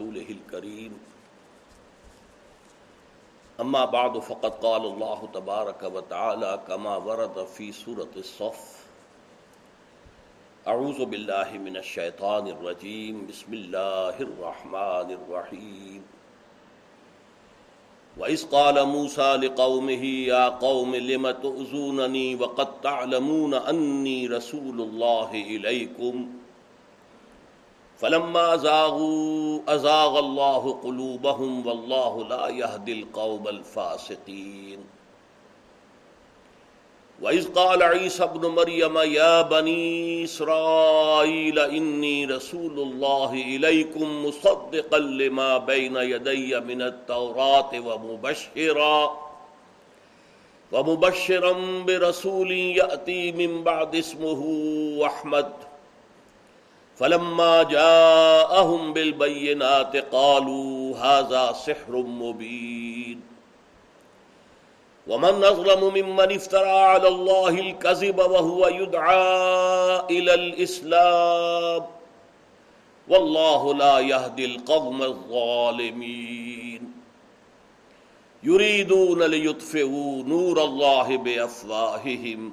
رسوله الكريم أما بعد فقد قال الله تبارك وتعالى كما ورد في سورة الصف أعوذ بالله من الشيطان الرجيم بسم الله الرحمن الرحيم وإذ قال موسى لقومه يا قوم لم تؤذونني وقد تعلمون أني رسول الله إليكم ۖ فلما زاغوا ازاغ الله قلوبهم والله لا يهدي القوم الفاسقين وإذ قال عيسى ابن مريم يا بني إسرائيل إني رسول الله إليكم مصدقا لما بين يدي من التوراة ومبشرا ومبشرا برسول يأتي من بعد اسمه أحمد فلما جاءهم بالبينات قالوا هذا سحر مبين ومن أظلم ممن افترى على الله الكذب وهو يدعى إلى الإسلام والله لا يهدي القوم الظالمين يريدون ليطفئوا نور الله بأفواههم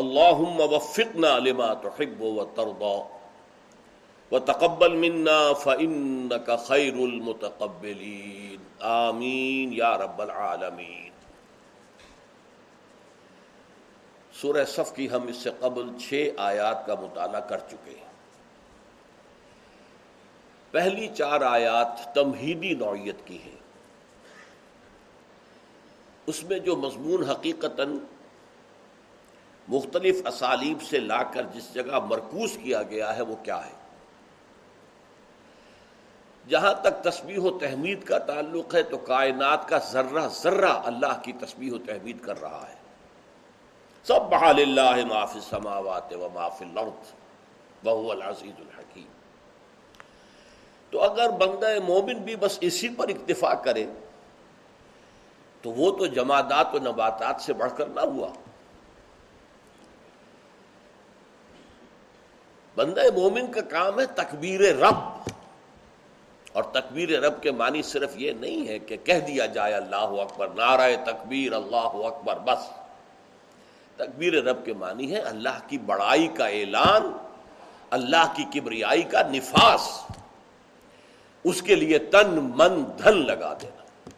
اللهم وفقنا لما تحب وتقبل منا فإنك خير المتقبلين آمين يا رب العالمين سورہ صف کی ہم اس سے قبل چھ آیات کا مطالعہ کر چکے ہیں پہلی چار آیات تمہیدی نوعیت کی ہیں اس میں جو مضمون حقیقتاً مختلف اسالیب سے لا کر جس جگہ مرکوز کیا گیا ہے وہ کیا ہے جہاں تک تسبیح و تحمید کا تعلق ہے تو کائنات کا ذرہ ذرہ اللہ کی تسبیح و تحمید کر رہا ہے سب بحال اللہ معاف سماوات و معاف بہو العزیز الحکیم تو اگر بندہ مومن بھی بس اسی پر اکتفا کرے تو وہ تو جمادات و نباتات سے بڑھ کر نہ ہوا بندہ مومن کا کام ہے تکبیر رب اور تکبیر رب کے معنی صرف یہ نہیں ہے کہ کہہ دیا جائے اللہ اکبر نعرہ تکبیر اللہ اکبر بس تکبیر رب کے معنی ہے اللہ کی بڑائی کا اعلان اللہ کی کبریائی کا نفاس اس کے لیے تن من دھن لگا دینا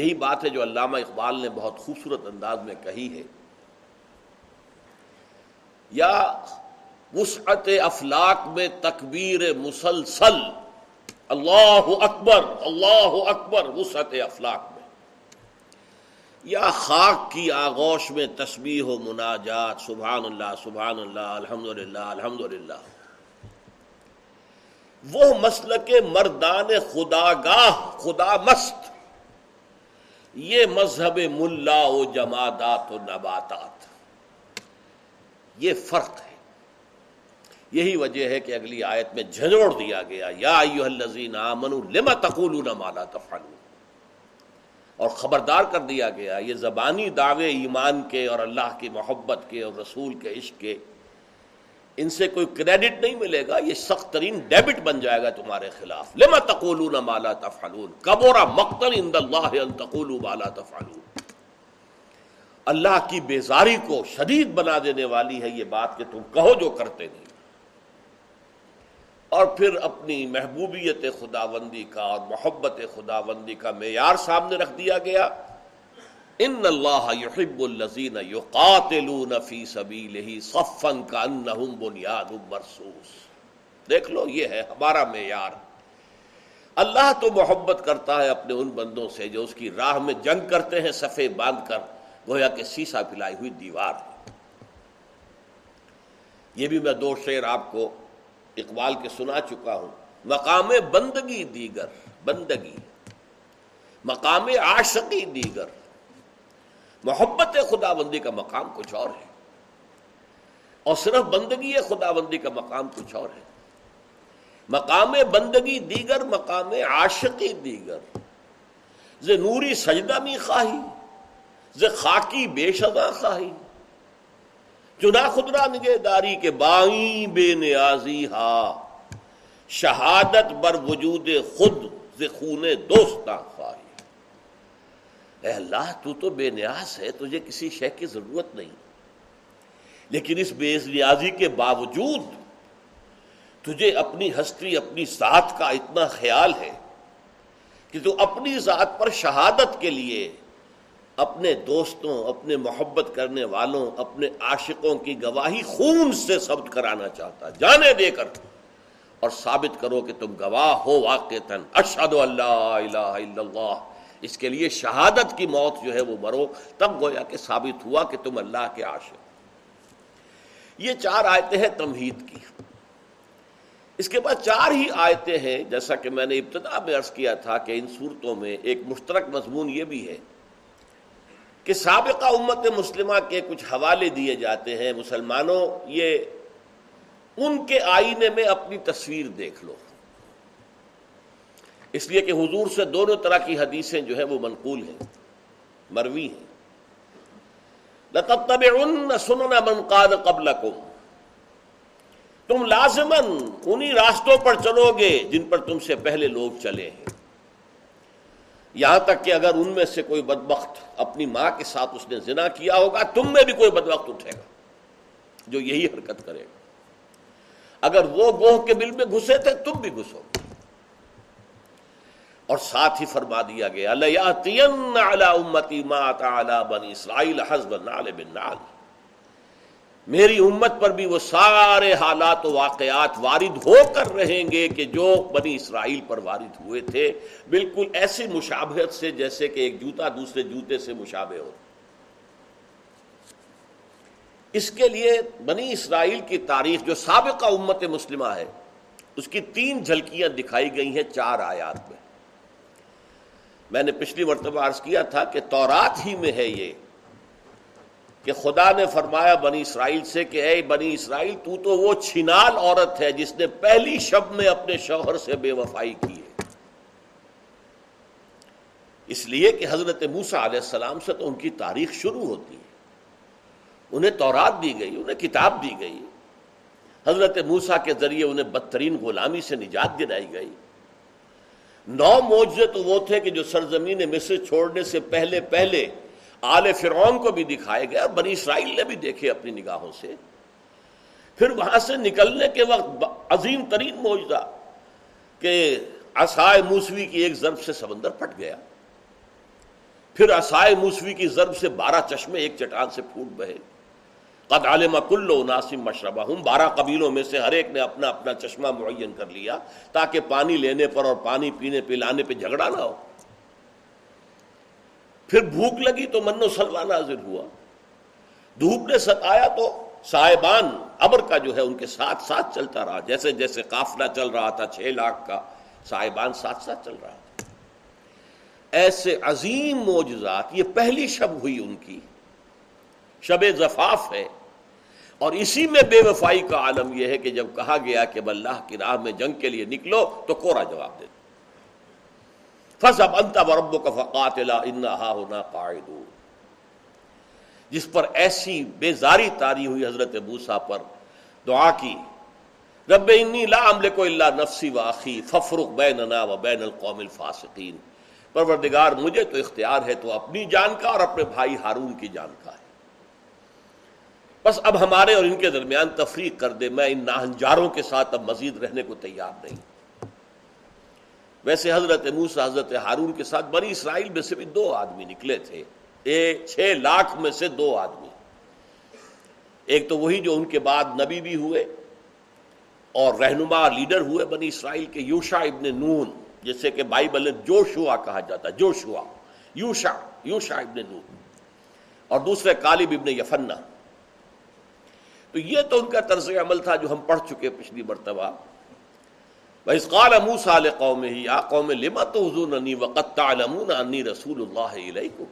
یہی بات ہے جو علامہ اقبال نے بہت خوبصورت انداز میں کہی ہے یا وسعت افلاق میں تکبیر مسلسل اللہ اکبر اللہ اکبر وسعت افلاق میں یا خاک کی آغوش میں تسبیح و مناجات سبحان اللہ سبحان اللہ الحمد للہ الحمد للہ وہ مسل کے مردان خدا گاہ خدا مست یہ مذہب ملا و جماعت و نباتات یہ فرق ہے یہی وجہ ہے کہ اگلی آیت میں جھنجوڑ دیا گیا یا اور خبردار کر دیا گیا یہ زبانی دعوے ایمان کے اور اللہ کی محبت کے اور رسول کے عشق کے ان سے کوئی کریڈٹ نہیں ملے گا یہ سخت ترین ڈیبٹ بن جائے گا تمہارے خلاف لما ان مالا تفالون لا تفعلون اللہ کی بیزاری کو شدید بنا دینے والی ہے یہ بات کہ تم کہو جو کرتے نہیں اور پھر اپنی محبوبیت خداوندی کا اور محبت خداوندی کا معیار سامنے رکھ دیا گیا ان اللہ یحب یقاتلون فی سبیلہ کانہم بنیاد مرصوص دیکھ لو یہ ہے ہمارا معیار اللہ تو محبت کرتا ہے اپنے ان بندوں سے جو اس کی راہ میں جنگ کرتے ہیں صفے باندھ کر گویا کہ سیسا پلائی ہوئی دیوار ہے یہ بھی میں دو شعر آپ کو اقبال کے سنا چکا ہوں مقام بندگی دیگر بندگی مقام عاشقی دیگر محبت خدا بندی کا مقام کچھ اور ہے اور صرف بندگی خدا بندی کا مقام کچھ اور ہے مقام بندگی دیگر مقام عاشقی دیگر نوری سجدہ خواہی خاکی بے شبا خواہ چنا خدرا نگہ داری کے بائیں بے نیازی ہا شہادت بر وجود خود خون دوست خواہی اے اللہ تو تو بے نیاز ہے تجھے کسی شے کی ضرورت نہیں لیکن اس بے نیازی کے باوجود تجھے اپنی ہستری اپنی ذات کا اتنا خیال ہے کہ تو اپنی ذات پر شہادت کے لیے اپنے دوستوں اپنے محبت کرنے والوں اپنے عاشقوں کی گواہی خون سے ثبت کرانا چاہتا جانے دے کر اور ثابت کرو کہ تم گواہ ہو واقع اللہ اللہ اس کے لیے شہادت کی موت جو ہے وہ مرو تب گویا کہ ثابت ہوا کہ تم اللہ کے عاشق یہ چار آیتیں ہیں تمہید کی اس کے بعد چار ہی آیتیں ہیں جیسا کہ میں نے ابتدا میں عرض کیا تھا کہ ان صورتوں میں ایک مشترک مضمون یہ بھی ہے کہ سابقہ امت مسلمہ کے کچھ حوالے دیے جاتے ہیں مسلمانوں یہ ان کے آئینے میں اپنی تصویر دیکھ لو اس لیے کہ حضور سے دونوں طرح کی حدیثیں جو ہیں وہ منقول ہیں مروی ہیں لطب تب تب قبل کو تم لازمن انہی راستوں پر چلو گے جن پر تم سے پہلے لوگ چلے ہیں یہاں تک کہ اگر ان میں سے کوئی بدبخت اپنی ماں کے ساتھ اس نے زنا کیا ہوگا تم میں بھی کوئی بدبخت اٹھے گا جو یہی حرکت کرے گا اگر وہ گوہ کے بل میں گھسے تھے تم بھی گھسو گے اور ساتھ ہی فرما دیا گیا اللہ امتی اسرائیل حزب بن میری امت پر بھی وہ سارے حالات و واقعات وارد ہو کر رہیں گے کہ جو بنی اسرائیل پر وارد ہوئے تھے بالکل ایسی مشابہت سے جیسے کہ ایک جوتا دوسرے جوتے سے مشابہ ہو اس کے لیے بنی اسرائیل کی تاریخ جو سابقہ امت مسلمہ ہے اس کی تین جھلکیاں دکھائی گئی ہیں چار آیات میں میں نے پچھلی مرتبہ عرض کیا تھا کہ تورات ہی میں ہے یہ کہ خدا نے فرمایا بنی اسرائیل سے کہ اے بنی اسرائیل تو تو وہ چھنال عورت ہے جس نے پہلی شب میں اپنے شوہر سے بے وفائی کی ہے اس لیے کہ حضرت موسا علیہ السلام سے تو ان کی تاریخ شروع ہوتی ہے انہیں تورات دی گئی انہیں کتاب دی گئی حضرت موسا کے ذریعے انہیں بدترین غلامی سے نجات دلائی گئی نو موجے تو وہ تھے کہ جو سرزمین مصر چھوڑنے سے پہلے پہلے آل فرعون کو بھی دکھائے گئے اور بنی اسرائیل نے بھی دیکھے اپنی نگاہوں سے پھر وہاں سے نکلنے کے وقت عظیم ترین معجزہ کہ اسائے موسوی کی ایک ضرب سے سمندر پھٹ گیا پھر اسائے موسوی کی ضرب سے بارہ چشمے ایک چٹان سے پھوٹ بہے قد عالم کلو ناسم مشربہ ہوں بارہ قبیلوں میں سے ہر ایک نے اپنا اپنا چشمہ معین کر لیا تاکہ پانی لینے پر اور پانی پینے پلانے پہ جھگڑا نہ ہو پھر بھوک لگی تو من و سلوان ہوا دھوپ نے ستایا تو صاحبان ابر کا جو ہے ان کے ساتھ ساتھ چلتا رہا جیسے جیسے قافلہ چل رہا تھا چھ لاکھ کا صاحبان ساتھ ساتھ چل رہا تھا ایسے عظیم موجزات یہ پہلی شب ہوئی ان کی شب زفاف ہے اور اسی میں بے وفائی کا عالم یہ ہے کہ جب کہا گیا کہ اللہ کی راہ میں جنگ کے لیے نکلو تو کوڑا جواب دے دو فصب ورب کا فقات جس پر ایسی بے زاری تاری ہوئی حضرت بوسا پر دعا کی رب انی لا عمل کو اللہ نفسی و آخی ففر بے و بین القوم الفاصین پروردگار مجھے تو اختیار ہے تو اپنی جان کا اور اپنے بھائی ہارون کی جان کا ہے بس اب ہمارے اور ان کے درمیان تفریق کر دے میں ان ناہنجاروں کے ساتھ اب مزید رہنے کو تیار نہیں ویسے حضرت موسا حضرت ہارون کے ساتھ بنی اسرائیل میں سے بھی دو آدمی نکلے تھے چھ لاکھ میں سے دو آدمی ایک تو وہی جو ان کے بعد نبی بھی ہوئے اور رہنما لیڈر ہوئے بنی اسرائیل کے یوشا ابن نون جیسے کہ بائبل جوشوا کہا جاتا ہے جوشوا یوشا یوشا ابن نون اور دوسرے کالب ابن یفنا تو یہ تو ان کا طرز عمل تھا جو ہم پڑھ چکے پچھلی مرتبہ قوم لمت حسول اللہ علیہ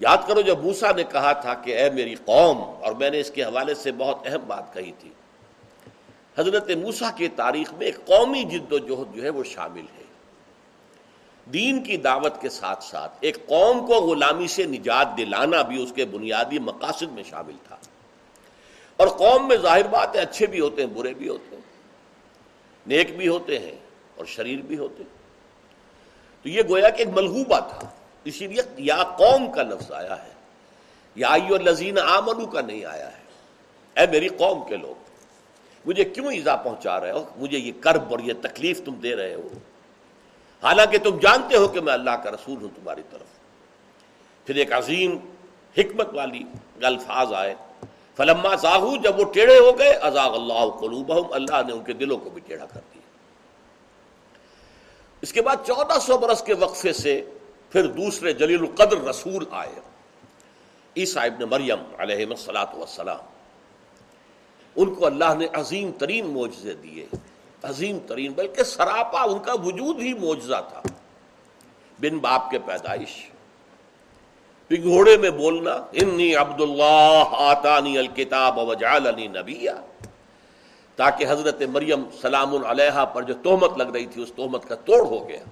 یاد کرو جب موسا نے کہا تھا کہ اے میری قوم اور میں نے اس کے حوالے سے بہت اہم بات کہی تھی حضرت موسا کی تاریخ میں ایک قومی جد و جہد جو ہے وہ شامل ہے دین کی دعوت کے ساتھ ساتھ ایک قوم کو غلامی سے نجات دلانا بھی اس کے بنیادی مقاصد میں شامل تھا اور قوم میں ظاہر بات ہے اچھے بھی ہوتے ہیں برے بھی ہوتے ہیں نیک بھی ہوتے ہیں اور شریر بھی ہوتے ہیں تو یہ گویا کہ ایک تھا اسی لیے یا یا قوم کا کا لفظ آیا آیا ہے ہے آمنو نہیں اے میری قوم کے لوگ مجھے کیوں ایزا پہنچا رہے ہو مجھے یہ کرب اور یہ تکلیف تم دے رہے ہو حالانکہ تم جانتے ہو کہ میں اللہ کا رسول ہوں تمہاری طرف پھر ایک عظیم حکمت والی الفاظ آئے فلما زاہو جب وہ ٹیڑے ہو گئے ازاغ اللہ قلوبہم اللہ نے ان کے دلوں کو بھی ٹیڑھا کر دیا اس کے بعد چودہ سو برس کے وقفے سے پھر دوسرے جلیل القدر رسول آئے عیسیٰ ابن مریم علیہ السلاۃ وسلام ان کو اللہ نے عظیم ترین معجزے دیے عظیم ترین بلکہ سراپا ان کا وجود ہی معجزہ تھا بن باپ کے پیدائش پگھوڑے میں بولنا انی آتانی الکتاب تاکہ حضرت مریم سلام علیہ پر جو تہمت لگ رہی تھی اس تہمت کا توڑ ہو گیا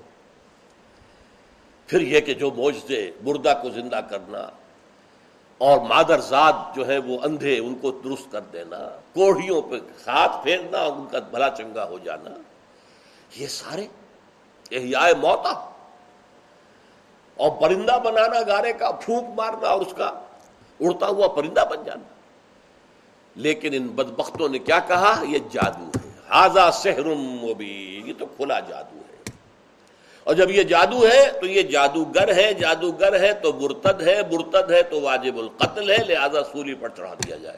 پھر یہ کہ جو موجزے مردہ کو زندہ کرنا اور مادر زاد جو ہے وہ اندھے ان کو درست کر دینا کوڑھیوں پہ ہاتھ پھیرنا اور ان کا بھلا چنگا ہو جانا یہ سارے احیاء موتا اور پرندہ بنانا گارے کا پھونک مارنا اور اس کا اڑتا ہوا پرندہ بن جانا لیکن ان بدبختوں نے کیا کہا یہ جادو ہے یہ تو کھلا جادو ہے اور جب یہ جادو ہے تو یہ جادوگر ہے جادوگر ہے تو برتد ہے برتد ہے تو واجب القتل ہے لہذا سولی پر چڑھا دیا جائے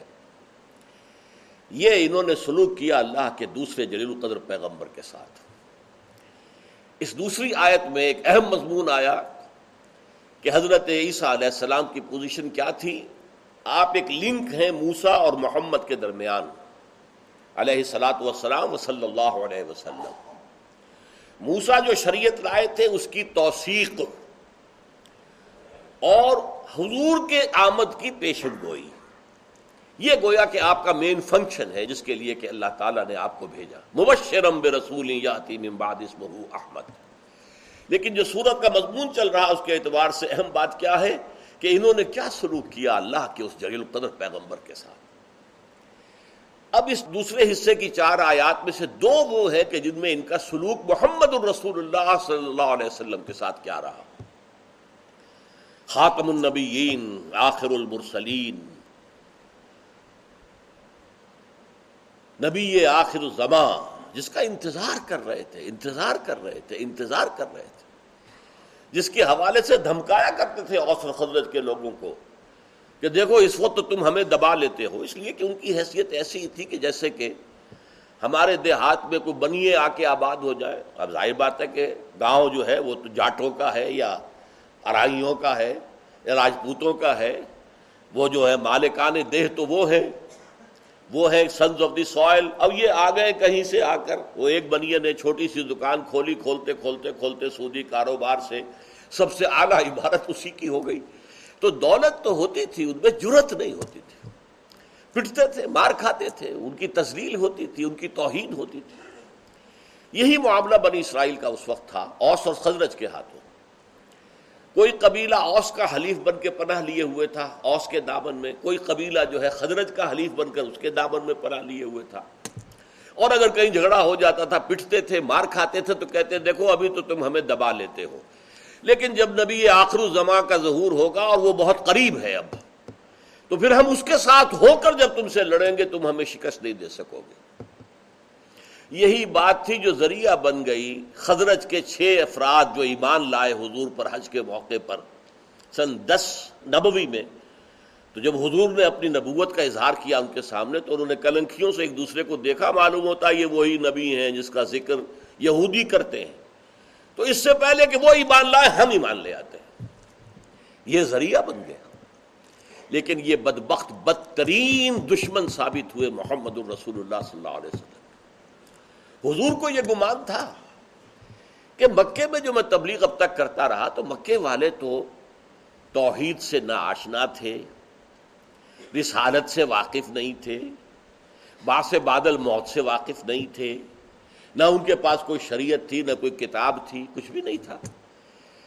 یہ انہوں نے سلوک کیا اللہ کے دوسرے جلیل قدر پیغمبر کے ساتھ اس دوسری آیت میں ایک اہم مضمون آیا کہ حضرت عیسیٰ علیہ السلام کی پوزیشن کیا تھی آپ ایک لنک ہیں موسا اور محمد کے درمیان علیہ السلاۃ وسلام و صلی اللہ علیہ وسلم موسا جو شریعت لائے تھے اس کی توثیق اور حضور کے آمد کی پیشن گوئی یہ گویا کہ آپ کا مین فنکشن ہے جس کے لیے کہ اللہ تعالیٰ نے آپ کو بھیجا مبشرم بے رسول یاتی بعد اسمہ احمد لیکن جو سورت کا مضمون چل رہا اس کے اعتبار سے اہم بات کیا ہے کہ انہوں نے کیا سلوک کیا اللہ کے اس جلیل پیغمبر کے ساتھ اب اس دوسرے حصے کی چار آیات میں سے دو وہ ہے کہ جن میں ان کا سلوک محمد الرسول اللہ صلی اللہ علیہ وسلم کے ساتھ کیا رہا خاتم النبیین آخر المرسلین نبی آخر الزمان جس کا انتظار کر رہے تھے انتظار کر رہے تھے انتظار کر رہے تھے جس کے حوالے سے دھمکایا کرتے تھے اوسر خضرت کے لوگوں کو کہ دیکھو اس وقت تم ہمیں دبا لیتے ہو اس لیے کہ ان کی حیثیت ایسی تھی کہ جیسے کہ ہمارے دیہات میں کوئی بنیے آ کے آباد ہو جائے اب ظاہر بات ہے کہ گاؤں جو ہے وہ تو جاٹوں کا ہے یا ارائیوں کا ہے یا راجپوتوں کا ہے وہ جو ہے مالکان دیہ تو وہ ہیں وہ ہے سنز آف دی سوائل اب یہ آ گئے کہیں سے آ کر وہ ایک بنی نے چھوٹی سی دکان کھولی کھولتے کھولتے کھولتے سودی کاروبار سے سب سے آگاہ عبارت اسی کی ہو گئی تو دولت تو ہوتی تھی ان میں جرت نہیں ہوتی تھی پٹتے تھے مار کھاتے تھے ان کی تزلیل ہوتی تھی ان کی توہین ہوتی تھی یہی معاملہ بنی اسرائیل کا اس وقت تھا اوس اور خزرج کے ہاتھوں کوئی قبیلہ اوس کا حلیف بن کے پناہ لیے ہوئے تھا اوس کے دامن میں کوئی قبیلہ جو ہے خدرج کا حلیف بن کر اس کے دامن میں پناہ لیے ہوئے تھا اور اگر کہیں جھگڑا ہو جاتا تھا پٹتے تھے مار کھاتے تھے تو کہتے دیکھو ابھی تو تم ہمیں دبا لیتے ہو لیکن جب نبی یہ زماں کا ظہور ہوگا اور وہ بہت قریب ہے اب تو پھر ہم اس کے ساتھ ہو کر جب تم سے لڑیں گے تم ہمیں شکست نہیں دے سکو گے یہی بات تھی جو ذریعہ بن گئی خزرج کے چھ افراد جو ایمان لائے حضور پر حج کے موقع پر سن دس نبوی میں تو جب حضور نے اپنی نبوت کا اظہار کیا ان کے سامنے تو انہوں نے کلنکھیوں سے ایک دوسرے کو دیکھا معلوم ہوتا یہ وہی نبی ہیں جس کا ذکر یہودی کرتے ہیں تو اس سے پہلے کہ وہ ایمان لائے ہم ایمان لے آتے ہیں یہ ذریعہ بن گیا لیکن یہ بدبخت بدترین دشمن ثابت ہوئے محمد الرسول اللہ صلی اللہ علیہ وسلم حضور کو یہ گمان تھا کہ مکے میں جو میں تبلیغ اب تک کرتا رہا تو مکے والے تو توحید سے نہ آشنا تھے رسالت سے واقف نہیں تھے بادل موت سے واقف نہیں تھے نہ ان کے پاس کوئی شریعت تھی نہ کوئی کتاب تھی کچھ بھی نہیں تھا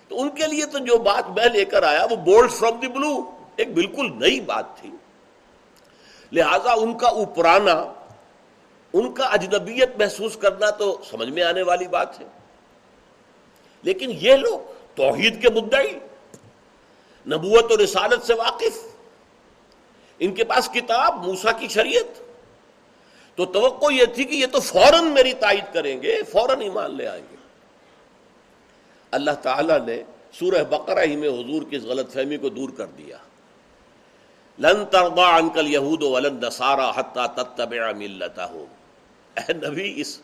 تو ان کے لیے تو جو بات میں لے کر آیا وہ بولڈ فرام دی بلو ایک بالکل نئی بات تھی لہذا ان کا اوپرانا ان کا اجنبیت محسوس کرنا تو سمجھ میں آنے والی بات ہے لیکن یہ لوگ توحید کے مدعی نبوت اور رسالت سے واقف ان کے پاس کتاب موسا کی شریعت تو توقع یہ تھی کہ یہ تو فوراً میری تائید کریں گے فوراً ایمان لے آئیں گے اللہ تعالیٰ نے سورہ بقرہ ہی میں حضور کی اس غلط فہمی کو دور کر دیا لن تردا انکل یہود وسارا مل تتبع ہو اے نبی اس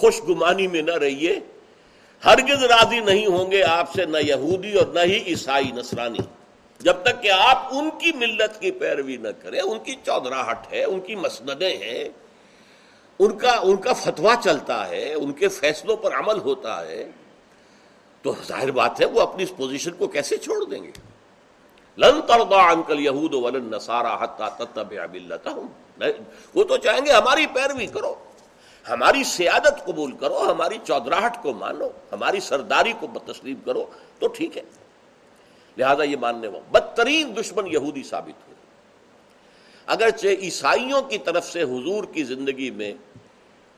خوش گمانی میں نہ رہیے ہرگز راضی نہیں ہوں گے آپ سے نہ یہودی اور نہ ہی عیسائی نصرانی جب تک کہ آپ ان کی ملت کی پیروی نہ کریں ان کی چودراہٹ ہے ان کی مسندیں ہیں ان ان کا کا فتوا چلتا ہے ان کے فیصلوں پر عمل ہوتا ہے تو ظاہر بات ہے وہ اپنی اس پوزیشن کو کیسے چھوڑ دیں گے لن انکل یہود ولن وہ تو چاہیں گے ہماری پیروی کرو ہماری سیادت قبول کرو ہماری چودراہٹ کو مانو ہماری سرداری کو تسلیم کرو تو ٹھیک ہے لہذا یہ ماننے والا بدترین دشمن یہودی ثابت ہوئے اگرچہ عیسائیوں کی طرف سے حضور کی زندگی میں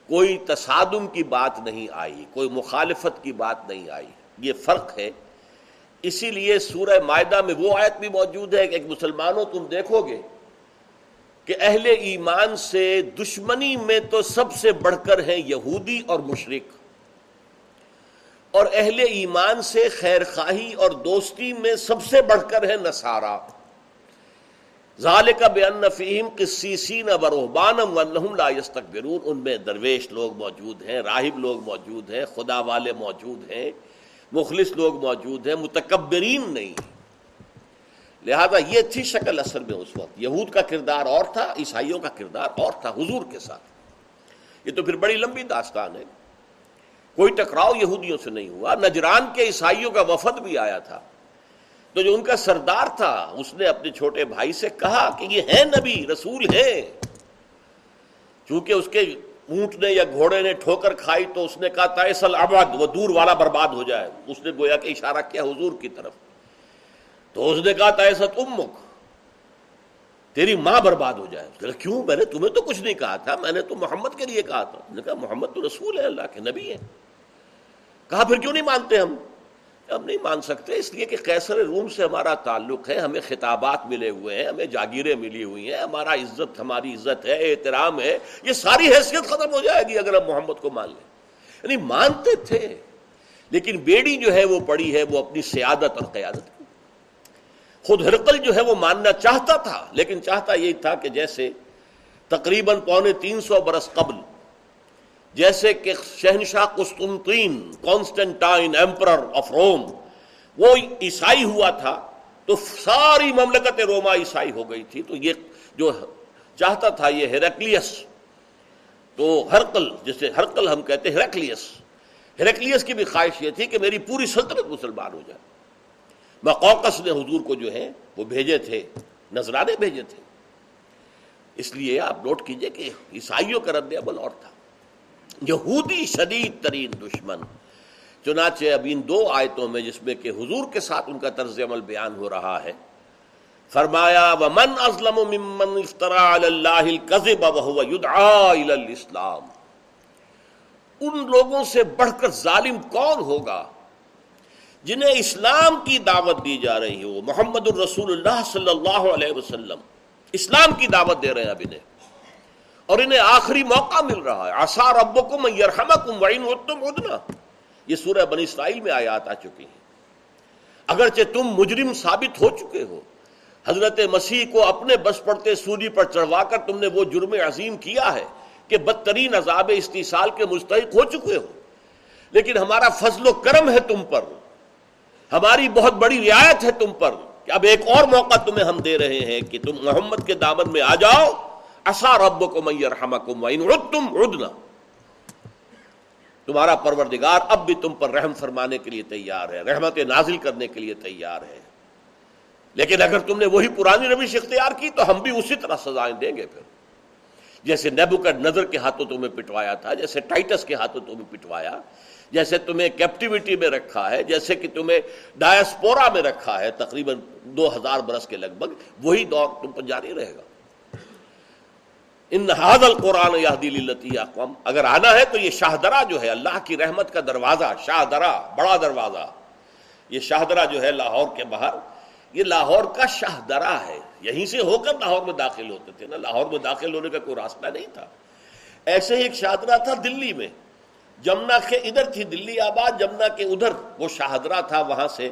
کوئی تصادم کی بات نہیں آئی کوئی مخالفت کی بات نہیں آئی یہ فرق ہے اسی لیے سورہ معدہ میں وہ آیت بھی موجود ہے کہ ایک مسلمانوں تم دیکھو گے کہ اہل ایمان سے دشمنی میں تو سب سے بڑھ کر ہیں یہودی اور مشرق اور اہل ایمان سے خیر خواہی اور دوستی میں سب سے بڑھ کر ہیں نصارہ ظال کا بیان نفیم کہ سی لا برحبان ان میں درویش لوگ موجود ہیں راہب لوگ موجود ہیں خدا والے موجود ہیں مخلص لوگ موجود ہیں متکبرین نہیں لہذا یہ تھی شکل اثر میں اس وقت یہود کا کردار اور تھا عیسائیوں کا کردار اور تھا حضور کے ساتھ یہ تو پھر بڑی لمبی داستان ہے کوئی ٹکراؤ یہودیوں سے نہیں ہوا نجران کے عیسائیوں کا وفد بھی آیا تھا تو جو ان کا سردار تھا اس نے اپنے چھوٹے بھائی سے کہا کہ یہ ہے نبی رسول ہے چونکہ اس کے اونٹ نے یا گھوڑے نے ٹھوکر کھائی تو اس نے کہا وہ دور والا برباد ہو جائے اس نے گویا کہ اشارہ کیا حضور کی طرف تو کہا تھا ایسا تم مک تیری ماں برباد ہو جائے کیوں میں نے تمہیں تو کچھ نہیں کہا تھا میں نے تو محمد کے لیے کہا تھا نے کہا محمد تو رسول ہے اللہ کے نبی ہے کہا پھر کیوں نہیں مانتے ہم ہم نہیں مان سکتے اس لیے کہ قیصر روم سے ہمارا تعلق ہے ہمیں خطابات ملے ہوئے ہیں ہمیں جاگیریں ملی ہوئی ہیں ہمارا عزت ہماری عزت ہے احترام ہے یہ ساری حیثیت ختم ہو جائے گی اگر ہم محمد کو مان لیں یعنی مانتے تھے لیکن بیڑی جو ہے وہ پڑی ہے وہ اپنی سیادت اور قیادت کی خود ہرقل جو ہے وہ ماننا چاہتا تھا لیکن چاہتا یہی تھا کہ جیسے تقریباً پونے تین سو برس قبل جیسے کہ شہنشاہ قسطنطین کانسٹنٹائن ایمپرر آف روم وہ عیسائی ہوا تھا تو ساری مملکت روما عیسائی ہو گئی تھی تو یہ جو چاہتا تھا یہ ہیریکلیس تو ہرکل جسے ہرکل ہم کہتے ہیں ہیریکلیس ہیریکلیس کی بھی خواہش یہ تھی کہ میری پوری سلطنت مسلمان ہو جائے مقوقس نے حضور کو جو ہے وہ بھیجے تھے نظرانے بھیجے تھے اس لیے آپ نوٹ کیجئے کہ عیسائیوں کا رد عمل اور تھا یہودی شدید ترین دشمن چنانچہ اب ان دو آیتوں میں جس میں کہ حضور کے ساتھ ان کا طرز عمل بیان ہو رہا ہے فرمایا ان لوگوں سے بڑھ کر ظالم کون ہوگا جنہیں اسلام کی دعوت دی جا رہی ہو محمد الرسول اللہ صلی اللہ علیہ وسلم اسلام کی دعوت دے رہے ہیں اب انہیں انہیں اور آخری موقع مل رہا ہے آسا رب یہ سورہ اسرائیل میں آیات آ چکی ہیں اگرچہ تم مجرم ثابت ہو چکے ہو حضرت مسیح کو اپنے بس پڑتے سوری پر چڑھوا کر تم نے وہ جرم عظیم کیا ہے کہ بدترین عذاب استحصال کے مستحق ہو چکے ہو لیکن ہمارا فضل و کرم ہے تم پر ہماری بہت بڑی رعایت ہے تم پر کہ اب ایک اور موقع تمہیں ہم دے رہے ہیں کہ تم محمد کے دامن میں آ جاؤ اصا رب کو تم ردنا تمہارا پروردگار اب بھی تم پر رحم فرمانے کے لیے تیار ہے رحمت نازل کرنے کے لیے تیار ہے لیکن اگر تم نے وہی پرانی رویش اختیار کی تو ہم بھی اسی طرح سزائیں دیں گے پھر جیسے نیبو کا نظر کے ہاتھوں تمہیں پٹوایا تھا جیسے ٹائٹس کے ہاتھوں تمہیں پٹوایا جیسے تمہیں کیپٹیوٹی میں رکھا ہے جیسے کہ تمہیں ڈایاسپورا میں رکھا ہے تقریباً دو ہزار برس کے لگ بھگ وہی دور تم پر جاری رہے گا ان القرآن اقوام اگر آنا ہے تو یہ شاہدرا جو ہے اللہ کی رحمت کا دروازہ شاہدرا بڑا دروازہ یہ شاہدرا جو ہے لاہور کے باہر یہ لاہور کا شاہ درا ہے یہیں سے ہو کر لاہور میں داخل ہوتے تھے نا لاہور میں داخل ہونے کا کوئی راستہ نہیں تھا ایسے ہی ایک شاہدرا تھا دلی میں جمنا کے ادھر تھی دلی آباد جمنا کے ادھر وہ شاہدرا تھا وہاں سے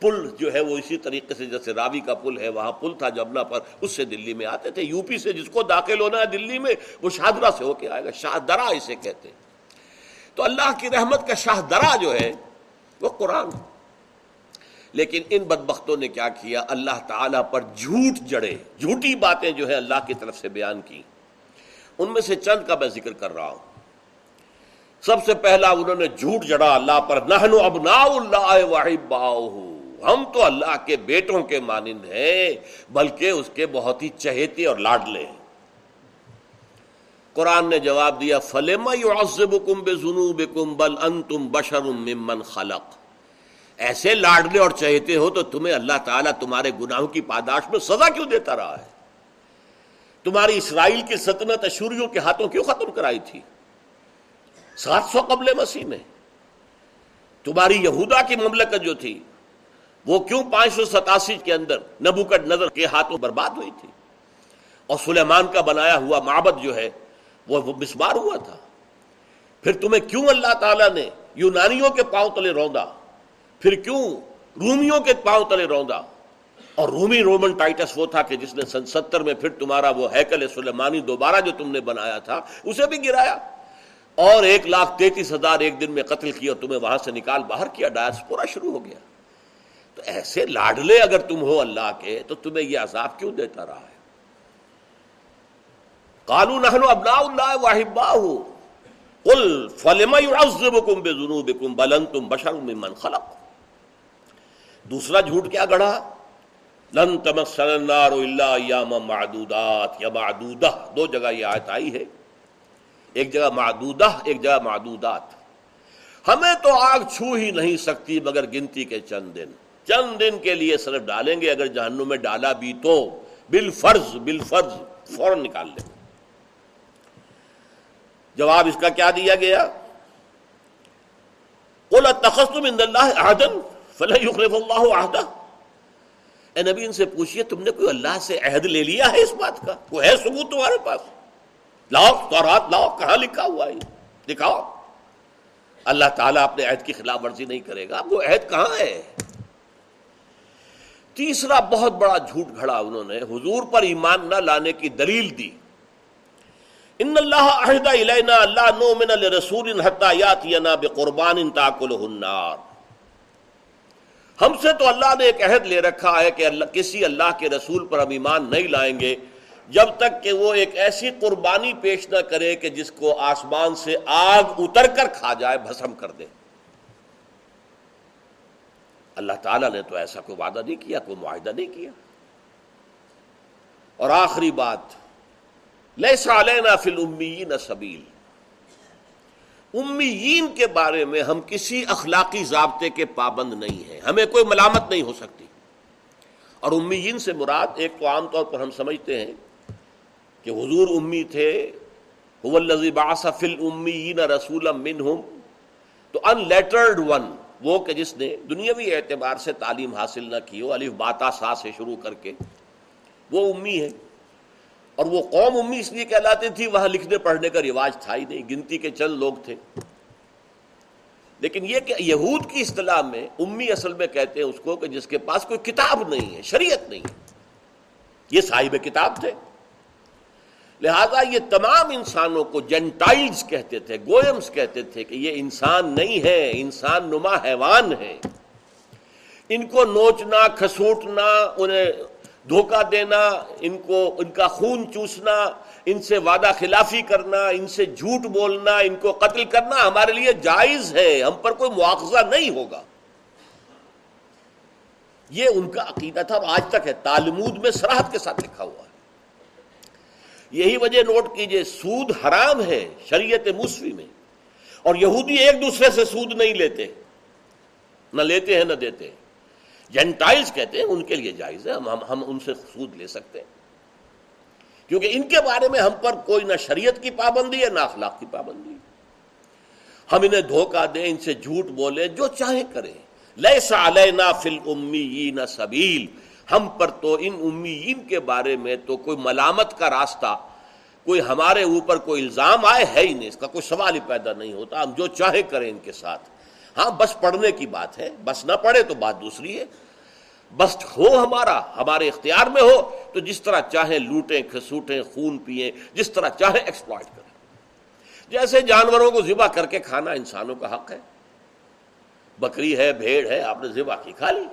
پل جو ہے وہ اسی طریقے سے جیسے راوی کا پل ہے وہاں پل تھا جمنا پر اس سے دلی میں آتے تھے یو پی سے جس کو داخل ہونا ہے دلی میں وہ شاہدرا سے ہو کے آئے گا شاہدرا اسے کہتے تو اللہ کی رحمت کا شاہدرا جو ہے وہ قرآن لیکن ان بدبختوں نے کیا کیا اللہ تعالیٰ پر جھوٹ جڑے جھوٹی باتیں جو ہے اللہ کی طرف سے بیان کی ان میں سے چند کا میں ذکر کر رہا ہوں سب سے پہلا انہوں نے جھوٹ جڑا اللہ پر نہنو ابنا اللہ نہ ہم تو اللہ کے بیٹوں کے مانند ہیں بلکہ اس کے بہت ہی چہیتے اور لاڈلے ہیں قرآن نے جواب دیا ان انتم بشر خلق ایسے لاڈلے اور چہتے ہو تو تمہیں اللہ تعالیٰ تمہارے گناہوں کی پاداش میں سزا کیوں دیتا رہا ہے تمہاری اسرائیل کی سطنت اشوریوں کے ہاتھوں کیوں ختم کرائی تھی سات سو قبل مسیح میں تمہاری یہودا کی مملکت جو تھی وہ کیوں پانچ سو ستاسی کے اندر نبوکٹ نظر کے ہاتھوں برباد ہوئی تھی اور سلیمان کا بنایا ہوا معبد جو ہے وہ بسمار ہوا تھا پھر تمہیں کیوں اللہ تعالیٰ نے یونانیوں کے پاؤں تلے روندا پھر کیوں رومیوں کے پاؤں تلے روندا اور رومی رومن ٹائٹس وہ تھا کہ جس نے سن ستر میں پھر تمہارا وہ ہیکل سلیمانی دوبارہ جو تم نے بنایا تھا اسے بھی گرایا اور ایک لاکھ تینتیس ہزار ایک دن میں قتل کیا تمہیں وہاں سے نکال باہر کیا ڈائس پورا شروع ہو گیا تو ایسے لاڈلے اگر تم ہو اللہ کے تو تمہیں یہ عذاب کیوں دیتا رہا ہے کالو خلق دوسرا جھوٹ کیا گڑھا یا اللہ دو جگہ یہ آیت آئی ہے ایک جگہ معدودہ ایک جگہ معدودات ہمیں تو آگ چھو ہی نہیں سکتی مگر گنتی کے چند دن چند دن کے لیے صرف ڈالیں گے اگر جہنم میں ڈالا بھی تو بل فرض فوراً فرض فوراً جواب اس کا کیا دیا گیا تخص تم اللہ سے پوچھئے تم نے کوئی اللہ سے عہد لے لیا ہے اس بات کا وہ ہے سبوت تمہارے پاس لاؤ تو لاؤ کہاں لکھا ہوا ہے دکھاؤ اللہ تعالیٰ اپنے عہد کی خلاف ورزی نہیں کرے گا وہ عہد کہاں ہے تیسرا بہت بڑا جھوٹ گھڑا انہوں نے حضور پر ایمان نہ لانے کی دلیل دی ان اللہ اللہ رسول یاتینا بقربان تاکلہ النار ہم سے تو اللہ نے ایک عہد لے رکھا ہے کہ کسی اللہ کے رسول پر ہم ایمان نہیں لائیں گے جب تک کہ وہ ایک ایسی قربانی پیش نہ کرے کہ جس کو آسمان سے آگ اتر کر کھا جائے بھسم کر دے اللہ تعالیٰ نے تو ایسا کوئی وعدہ نہیں کیا کوئی معاہدہ نہیں کیا اور آخری بات لے سا لینا فل سبیل امیین کے بارے میں ہم کسی اخلاقی ضابطے کے پابند نہیں ہیں ہمیں کوئی ملامت نہیں ہو سکتی اور امیین سے مراد ایک تو عام طور پر ہم سمجھتے ہیں کہ حضور امی تھے تو ان لیٹرڈ ون وہ کہ جس نے دنیاوی اعتبار سے تعلیم حاصل نہ کی الف باتا سا سے شروع کر کے وہ امی ہے اور وہ قوم امی اس لیے کہلاتی تھی وہاں لکھنے پڑھنے کا رواج تھا ہی نہیں گنتی کے چند لوگ تھے لیکن یہ کہ یہود کی اصطلاح میں امی اصل میں کہتے ہیں اس کو کہ جس کے پاس کوئی کتاب نہیں ہے شریعت نہیں ہے یہ صاحب کتاب تھے لہٰذا یہ تمام انسانوں کو جنٹائلز کہتے تھے گوئمز کہتے تھے کہ یہ انسان نہیں ہے انسان نما حیوان ہے ان کو نوچنا کھسوٹنا انہیں دھوکہ دینا ان کو ان کا خون چوسنا ان سے وعدہ خلافی کرنا ان سے جھوٹ بولنا ان کو قتل کرنا ہمارے لیے جائز ہے ہم پر کوئی مواخذہ نہیں ہوگا یہ ان کا عقیدہ تھا اور آج تک ہے تالمود میں سراحت کے ساتھ لکھا ہوا ہے یہی وجہ نوٹ کیجئے سود حرام ہے شریعت موسوی میں اور یہودی ایک دوسرے سے سود نہیں لیتے نہ لیتے ہیں نہ دیتے ہیں جینٹائلز کہتے ہیں ان کے لیے جائز ہے ہم ان سے سود لے سکتے ہیں کیونکہ ان کے بارے میں ہم پر کوئی نہ شریعت کی پابندی ہے نہ اخلاق کی پابندی ہم انہیں دھوکہ دیں ان سے جھوٹ بولیں جو چاہے کریں لے سا لے نہ فل امی نہ سبیل ہم پر تو ان امیین کے بارے میں تو کوئی ملامت کا راستہ کوئی ہمارے اوپر کوئی الزام آئے ہے ہی نہیں اس کا کوئی سوال ہی پیدا نہیں ہوتا ہم جو چاہے کریں ان کے ساتھ ہاں بس پڑھنے کی بات ہے بس نہ پڑھے تو بات دوسری ہے بس ہو ہمارا ہمارے اختیار میں ہو تو جس طرح چاہیں لوٹیں کھسوٹیں خون پیئیں جس طرح چاہیں ایکسپلائٹ کریں جیسے جانوروں کو ذبح کر کے کھانا انسانوں کا حق ہے بکری ہے بھیڑ ہے آپ نے ذبح کی کھا لی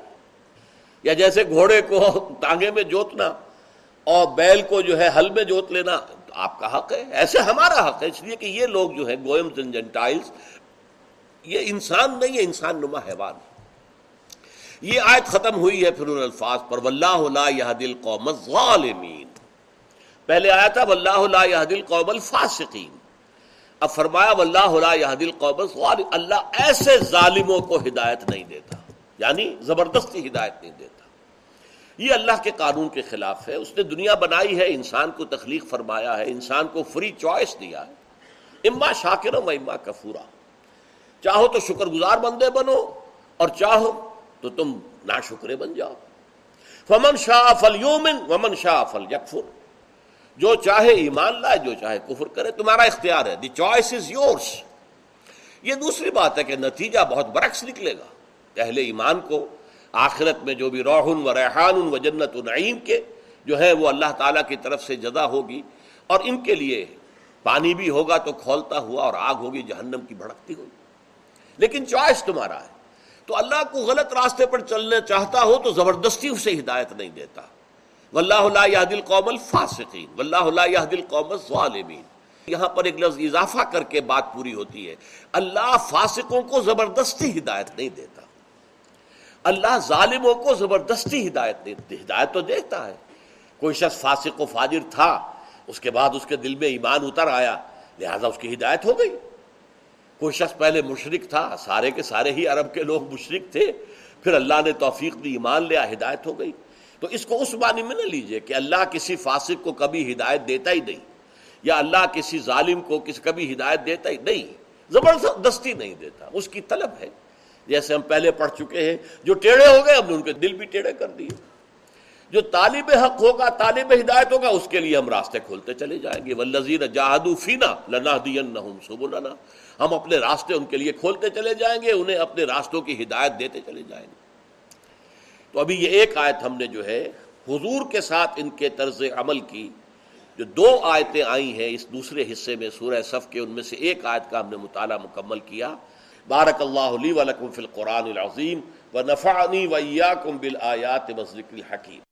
یا جیسے گھوڑے کو ٹانگے میں جوتنا اور بیل کو جو ہے حل میں جوت لینا آپ کا حق ہے ایسے ہمارا حق ہے اس لیے کہ یہ لوگ جو ہے گوئم اینڈ یہ انسان نہیں ہے انسان نما حیوان یہ آیت ختم ہوئی ہے پھر ان الفاظ پر واللہ لا یہد القوم الظالمین پہلے آیا تھا واللہ لا یہد القوم الفاسقین اب فرمایا واللہ لا یہد القوم الظالمین اللہ ایسے ظالموں کو ہدایت نہیں دیتا یعنی زبردستی ہدایت نہیں دیتا یہ اللہ کے قانون کے خلاف ہے اس نے دنیا بنائی ہے انسان کو تخلیق فرمایا ہے انسان کو فری چوائس دیا ہے اما شاکر و اما کفورا چاہو تو شکر گزار بندے بنو اور چاہو تو تم نا شکرے بن جاؤ فمن شاہ فل یومن ومن شاہ فل یکفر جو چاہے ایمان لائے جو چاہے کفر کرے تمہارا اختیار ہے دی چوائس از یورس یہ دوسری بات ہے کہ نتیجہ بہت برعکس نکلے گا پہلے ایمان کو آخرت میں جو بھی روح و ریحان و جنت و نعیم کے جو ہے وہ اللہ تعالیٰ کی طرف سے جدا ہوگی اور ان کے لیے پانی بھی ہوگا تو کھولتا ہوا اور آگ ہوگی جہنم کی بھڑکتی ہوگی لیکن چوائس تمہارا ہے تو اللہ کو غلط راستے پر چلنا چاہتا ہو تو زبردستی اسے ہدایت نہیں دیتا واللہ لا دل القوم الفاسقین واللہ لا یہد دل الظالمین یہاں پر ایک لفظ اضافہ کر کے بات پوری ہوتی ہے اللہ فاسقوں کو زبردستی ہدایت نہیں دیتا اللہ ظالموں کو زبردستی ہدایت دیتے ہدایت تو دیکھتا ہے کوئی شخص فاسق و فاجر تھا اس کے بعد اس کے دل میں ایمان اتر آیا لہذا اس کی ہدایت ہو گئی کوئی شخص پہلے مشرق تھا سارے کے سارے ہی عرب کے لوگ مشرق تھے پھر اللہ نے توفیق دی ایمان لیا ہدایت ہو گئی تو اس کو اس معنی میں نہ لیجئے کہ اللہ کسی فاسق کو کبھی ہدایت دیتا ہی نہیں یا اللہ کسی ظالم کو کبھی ہدایت دیتا ہی نہیں زبردستی نہیں دیتا اس کی طلب ہے جیسے ہم پہلے پڑھ چکے ہیں جو ٹیڑے ہو گئے ہم نے ان کے دل بھی ٹیڑے کر دیے جو طالب حق ہوگا طالب ہدایت ہوگا اس کے لیے ہم راستے کھولتے چلے جائیں گے ولزیر جہاد فینا لنا دین سبنا ہم اپنے راستے ان کے لیے کھولتے چلے جائیں گے انہیں اپنے راستوں کی ہدایت دیتے چلے جائیں گے تو ابھی یہ ایک آیت ہم نے جو ہے حضور کے ساتھ ان کے طرز عمل کی جو دو آیتیں آئی ہیں اس دوسرے حصے میں سورہ صف کے ان میں سے ایک آیت کا ہم نے مطالعہ مکمل کیا بارک اللہ فی القرآن العظیم و نفعنی و ایاکم بالآیات مزلک الحکیم